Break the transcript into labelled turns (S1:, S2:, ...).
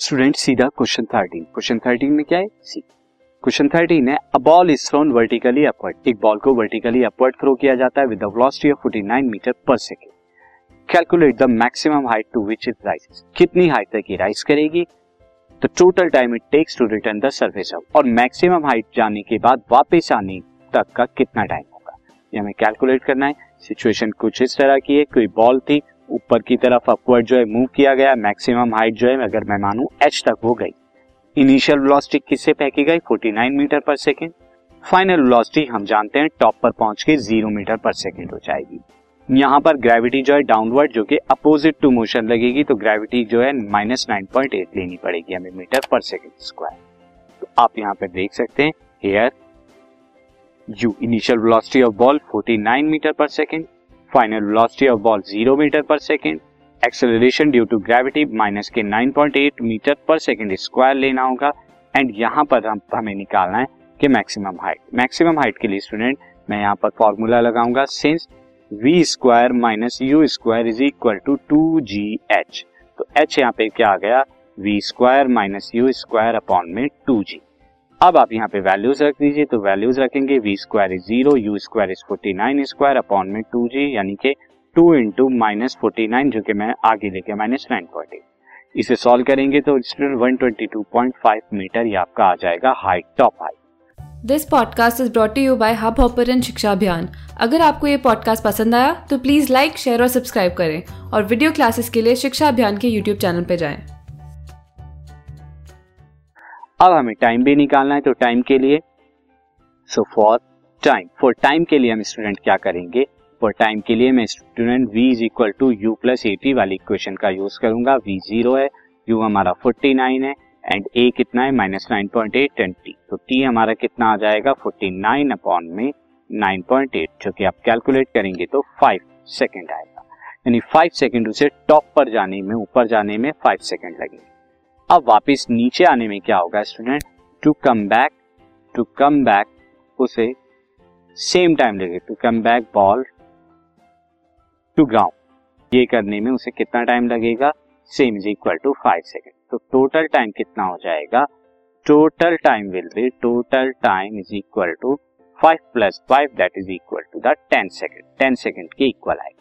S1: Student, सीधा question thirteen. Question thirteen में क्या है? सी। क्वेश्चन थर्टीन है a ball is thrown vertically upward एक बॉल को वर्टिकली अपवर्ड थ्रो किया जाता है with the velocity of 49 metre per second calculate the maximum height to which it rises कितनी हाइट तक ये राइज करेगी? तो total time it takes to return the surface of और मैक्सिमम हाइट जाने के बाद वापस आने तक का कितना टाइम होगा? ये हमें कैलकुलेट करना है। सिचुएशन कुछ इस तरह की है, कोई बॉल थी ऊपर की तरफ़ अपवर्ड जो है मूव किया गया मैक्सिमम हाइट जो है, अगर मैं मानू एच तक हो गई। इनिशियल वेलोसिटी किससे फेंकी गई? 49 metre per second final velocity हम जानते हैं टॉप पर पहुँच के ज़ीरो मीटर पर सेकेंड हो जाएगी। यहाँ पर ग्रेविटी जो है डाउनवर्ड जो कि अपोजिट टू मोशन लगेगी तो ग्रेविटी जो है माइनस नाइन पॉइंट एट लेनी पड़ेगी हमें मीटर पर सेकेंड स्क्वायर तो आप यहाँ पर देख सकते हैं here u initial velocity of ball 49 metre per second final velocity of ball zero metre per second acceleration due to gravity minus के 9.8 मीटर पर सेकेंड स्क्वायर लेना होगा. एंड यहाँ पर हम, हमें निकालना है कि मैक्सिमम हाइट मैक्सिमम हाइट के लिए स्टूडेंट मैं यहाँ पर फॉर्मूला लगाऊँगा. Since v square minus u square is equal to two g h तो एच यहाँ पे क्या आ गया? V square minus u square upon में टू जी अब आप यहाँ पे वैल्यूज़ रख दीजिए तो वैल्यूज़ रखेंगे v square is zero u square is forty nine square upon में टू जी यानी कि two into minus forty nine जो कि मैं आगे लेके माइनस नाइन एट इसे सॉल्व करेंगे तो student one twenty two point five metre ये आपका आ जाएगा height top height
S2: this podcast is brought you by Hubhopper Shiksha Abhiyan अगर आपको ये पॉडकास्ट पसंद आया तो प्लीज़ लाइक शेयर और सब्सक्राइब करें और वीडियो क्लासेस के लिए शिक्षा अभियान के यूट्यूब चैनल पर जाएँ।
S1: अब हमें टाइम भी निकालना है तो टाइम के लिए so for time for time के लिए हम स्टूडेंट क्या करेंगे? फॉर टाइम के लिए मैं student v is equal to u plus a t वाली इक्वेशन का यूज़ करूँगा। V ज़ीरो है, u हमारा 49 है एंड a कितना है? Minus nine point eight and t तो t हमारा कितना आ जाएगा? 49 अपॉन में 9.8 जो कि आप कैलकुलेट करेंगे तो 5 सेकेंड आएगा। यानी 5 सेकेंड उसे टॉप पर जाने में, ऊपर जाने में 5 सेकेंड लगेंगे। अब वापस नीचे आने में क्या होगा student to come back to come back उसे सेम टाइम लगेगा to come back ball to ground ये करने में उसे कितना टाइम लगेगा? Same is equal to five second तो टोटल टाइम कितना हो जाएगा? Total time will be total time is equal to five plus five that is equal to the ten second ten second के इक्वल आएगा।